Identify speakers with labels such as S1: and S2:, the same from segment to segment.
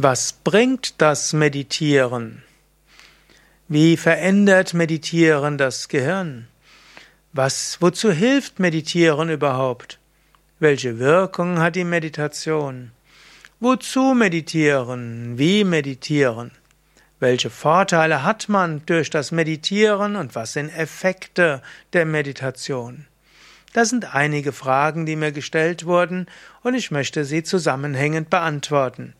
S1: Was bringt das Meditieren? Wie verändert Meditieren das Gehirn? Was, wozu hilft Meditieren überhaupt? Welche Wirkung hat die Meditation? Wozu meditieren? Wie meditieren? Welche Vorteile hat man durch das Meditieren und was sind Effekte der Meditation? Das sind einige Fragen, die mir gestellt wurden und ich möchte sie zusammenhängend beantworten.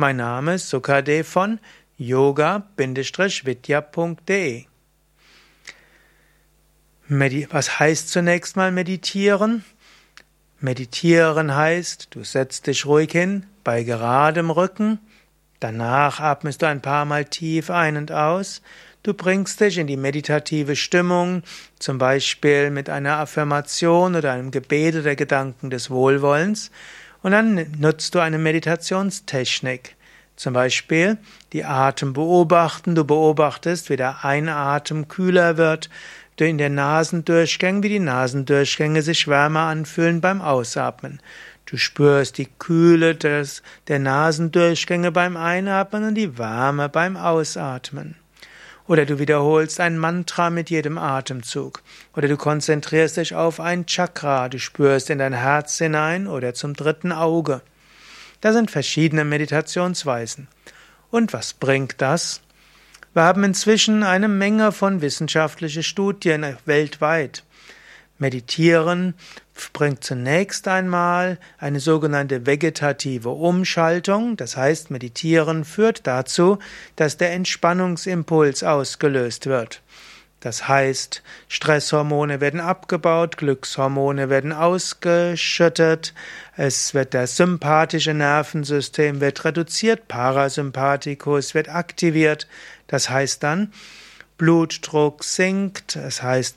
S1: Mein Name ist Sukade von yoga-vidya.de. Was heißt zunächst mal meditieren? Meditieren heißt, du setzt dich ruhig hin, bei geradem Rücken, danach atmest du ein paar Mal tief ein und aus, du bringst dich in die meditative Stimmung, zum Beispiel mit einer Affirmation oder einem Gebet oder Gedanken des Wohlwollens, und dann nutzt du eine Meditationstechnik. Zum Beispiel die Atem beobachten. Du beobachtest, wie der Einatem kühler wird, in den Nasendurchgängen, wie die Nasendurchgänge sich wärmer anfühlen beim Ausatmen. Du spürst die Kühle des, der Nasendurchgänge beim Einatmen und die Wärme beim Ausatmen. Oder du wiederholst ein Mantra mit jedem Atemzug. Oder du konzentrierst dich auf ein Chakra, du spürst in dein Herz hinein oder zum dritten Auge. Da sind verschiedene Meditationsweisen. Und was bringt das? Wir haben inzwischen eine Menge von wissenschaftlichen Studien weltweit. Meditieren bringt zunächst einmal eine sogenannte vegetative Umschaltung, das heißt Meditieren führt dazu, dass der Entspannungsimpuls ausgelöst wird. Das heißt, Stresshormone werden abgebaut, Glückshormone werden ausgeschüttet, es wird das sympathische Nervensystem wird reduziert, Parasympathikus wird aktiviert. Das heißt dann, Blutdruck sinkt, das heißt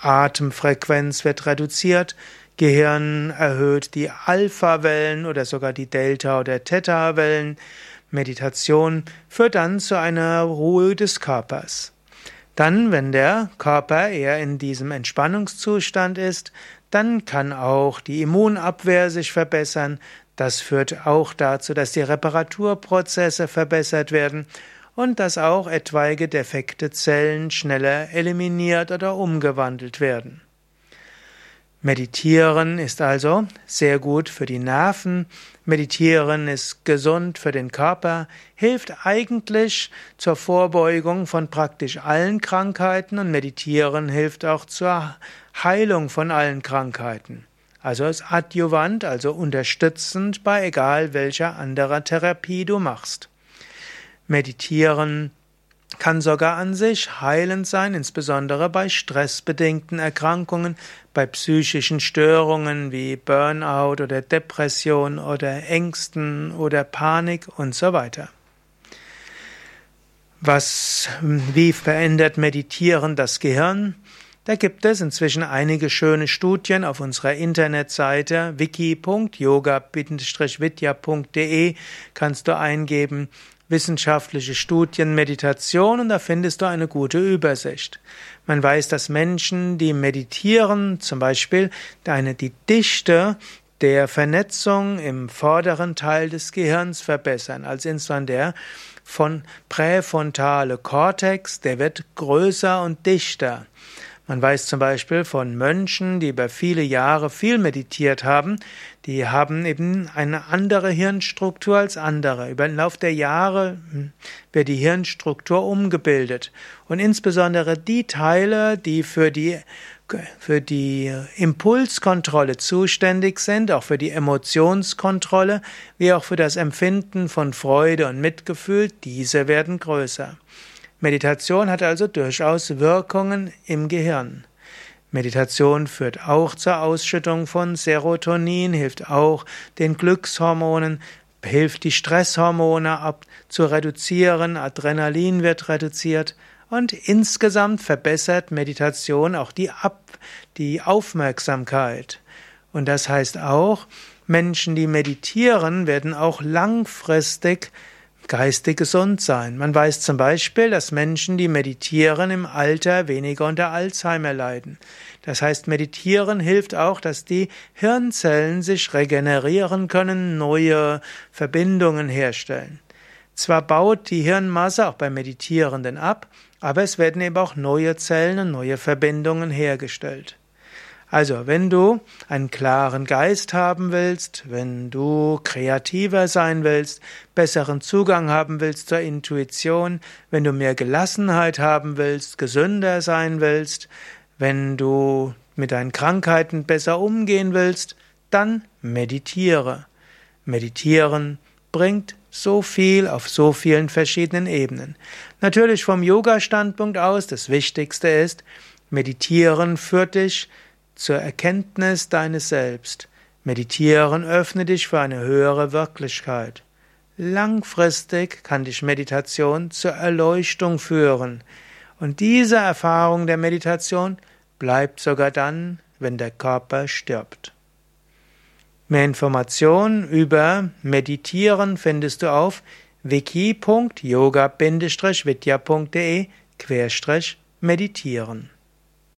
S1: Atemfrequenz wird reduziert, Gehirn erhöht die Alpha-Wellen oder sogar die Delta- oder Theta-Wellen. Meditation führt dann zu einer Ruhe des Körpers. Dann, wenn der Körper eher in diesem Entspannungszustand ist, dann kann auch die Immunabwehr sich verbessern. Das führt auch dazu, dass die Reparaturprozesse verbessert werden und dass auch etwaige defekte Zellen schneller eliminiert oder umgewandelt werden. Meditieren ist also sehr gut für die Nerven, Meditieren ist gesund für den Körper, hilft eigentlich zur Vorbeugung von praktisch allen Krankheiten und Meditieren hilft auch zur Heilung von allen Krankheiten. Also ist adjuvant, also unterstützend bei egal welcher anderer Therapie du machst. Meditieren kann sogar an sich heilend sein, insbesondere bei stressbedingten Erkrankungen, bei psychischen Störungen wie Burnout oder Depression oder Ängsten oder Panik und so weiter. Was, wie verändert Meditieren das Gehirn? Da gibt es inzwischen einige schöne Studien auf unserer Internetseite wiki.yoga-vidya.de kannst du eingeben wissenschaftliche Studien Meditation und da findest du eine gute Übersicht. Man weiß, dass Menschen, die meditieren, zum Beispiel eine, die Dichte der Vernetzung im vorderen Teil des Gehirns verbessern, also insofern der von präfrontale Kortex, der wird größer und dichter. Man weiß zum Beispiel von Mönchen, die über viele Jahre viel meditiert haben, die haben eben eine andere Hirnstruktur als andere. Über den Lauf der Jahre hm, wird die Hirnstruktur umgebildet. Und insbesondere die Teile, die für die für die Impulskontrolle zuständig sind, auch für die Emotionskontrolle, wie auch für das Empfinden von Freude und Mitgefühl, diese werden größer. Meditation hat also durchaus Wirkungen im Gehirn. Meditation führt auch zur Ausschüttung von Serotonin, hilft auch den Glückshormonen, hilft die Stresshormone ab zu reduzieren, Adrenalin wird reduziert und insgesamt verbessert Meditation auch die Ab die Aufmerksamkeit. Und das heißt auch, Menschen, die meditieren, werden auch langfristig geistig gesund sein. Man weiß zum Beispiel, dass Menschen, die meditieren, im Alter weniger unter Alzheimer leiden. Das heißt, meditieren hilft auch, dass die Hirnzellen sich regenerieren können, neue Verbindungen herstellen. Zwar baut die Hirnmasse auch beim Meditierenden ab, aber es werden eben auch neue Zellen und neue Verbindungen hergestellt. Also, wenn du einen klaren Geist haben willst, wenn du kreativer sein willst, besseren Zugang haben willst zur Intuition, wenn du mehr Gelassenheit haben willst, gesünder sein willst, wenn du mit deinen Krankheiten besser umgehen willst, dann meditiere. Meditieren bringt so viel auf so vielen verschiedenen Ebenen. Natürlich vom Yoga-Standpunkt aus, das Wichtigste ist, Meditieren führt dich zur Erkenntnis deines Selbst. Meditieren öffne dich für eine höhere Wirklichkeit. Langfristig kann dich Meditation zur Erleuchtung führen. Und diese Erfahrung der Meditation bleibt sogar dann, wenn der Körper stirbt. Mehr Informationen über Meditieren findest du auf wiki.yoga-vidya.de meditieren